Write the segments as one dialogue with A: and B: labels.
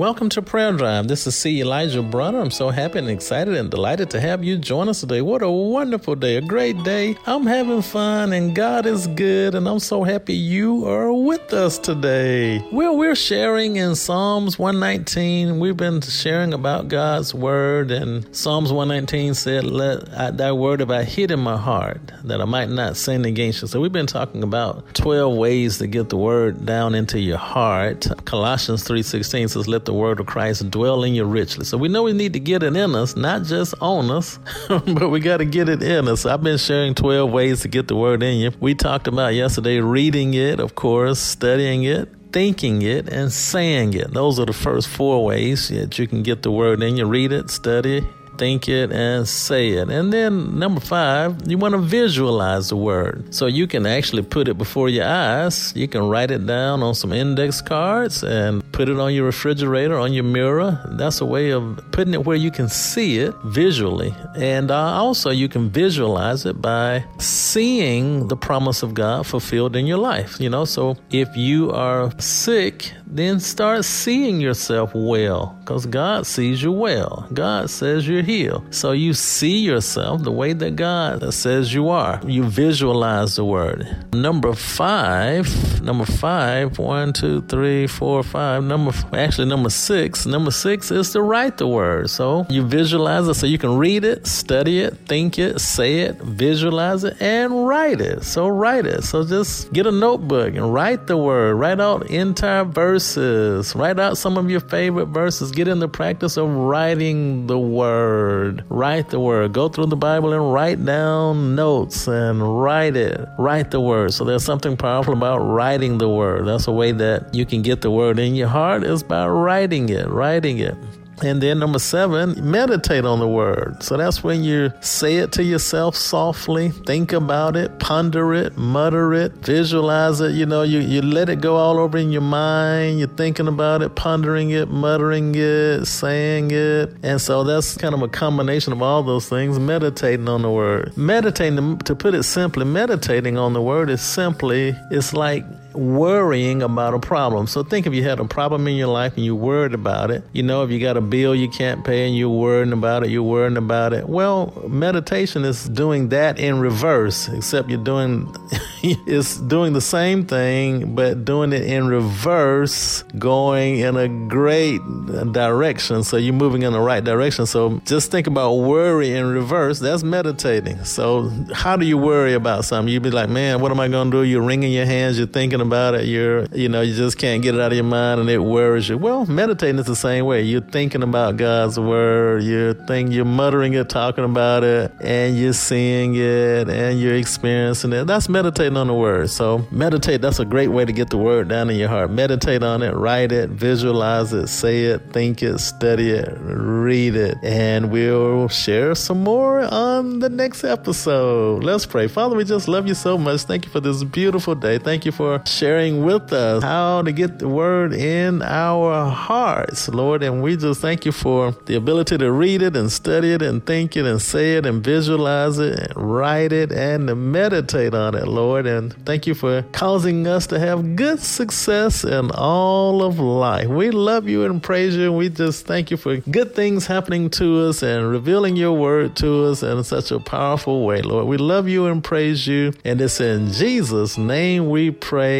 A: Welcome to Prayer Drive. This is C. Elijah Bronner. I'm so happy and excited and delighted to have you join us today. What a wonderful day, a great day. I'm having fun and God is good, and I'm so happy you are with us today. Well, we're sharing in Psalms 119. We've been sharing about God's Word, and Psalms 119 said, Let thy word have I hid in my heart, that I might not sin against you. So we've been talking about 12 ways to get the Word down into your heart. Colossians 3.16 says, Let the word of Christ dwell in you richly. So we know we need to get it in us, not just on us, but we got to get it in us. I've been sharing 12 ways to get the word in you. We talked about yesterday reading it, of course, studying it, thinking it and saying it. Those are the first four ways that you can get the word in you. Read it, study, think it and say it. And then number five, you want to visualize the word. So you can actually put it before your eyes. You can write it down on some index cards and put it on your refrigerator, on your mirror. That's a way of putting it where you can see it visually. And uh, also, you can visualize it by seeing the promise of God fulfilled in your life. You know, so if you are sick, then start seeing yourself well because God sees you well. God says you're healed. So you see yourself the way that God says you are. You visualize the word. Number five, number five, one, two, three, four, five. Number actually number six. Number six is to write the word. So you visualize it so you can read it, study it, think it, say it, visualize it, and write it. So write it. So just get a notebook and write the word. Write out entire verses. Write out some of your favorite verses. Get in the practice of writing the word. Write the word. Go through the Bible and write down notes and write it. Write the word. So there's something powerful about writing the word. That's a way that you can get the word in your heart is by writing it. Writing it. And then number seven, meditate on the word. So that's when you say it to yourself softly, think about it, ponder it, mutter it, visualize it. You know, you, you let it go all over in your mind. You're thinking about it, pondering it, muttering it, saying it. And so that's kind of a combination of all those things, meditating on the word. Meditating, to put it simply, meditating on the word is simply, it's like worrying about a problem. So think if you had a problem in your life and you're worried about it. You know, if you got a bill you can't pay and you're worrying about it, you're worrying about it. Well, meditation is doing that in reverse, except you're doing it's doing the same thing but doing it in reverse, going in a great direction. So you're moving in the right direction. So just think about worry in reverse. That's meditating. So how do you worry about something? You'd be like, man, what am I to do? You're wringing your hands. You're thinking about it. You're, you know, you just can't get it out of your mind and it worries you. Well, meditating is the same way. You're thinking about God's word. You're thinking, you're muttering it, talking about it, and you're seeing it and you're experiencing it. That's meditating on the word. So meditate. That's a great way to get the word down in your heart. Meditate on it, write it, visualize it, say it, think it, study it, read it, and we'll share some more on the next episode. Let's pray. Father, we just love you so much. Thank you for this beautiful day. Thank you for sharing with us how to get the word in our hearts, Lord. And we just thank you for the ability to read it and study it and think it and say it and visualize it and write it and to meditate on it, Lord. And thank you for causing us to have good success in all of life. We love you and praise you. We just thank you for good things happening to us and revealing your word to us in such a powerful way, Lord. We love you and praise you. And it's in Jesus' name we pray.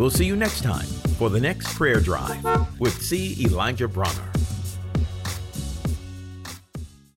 B: We'll see you next time for the next prayer drive with C. Elijah Bronner.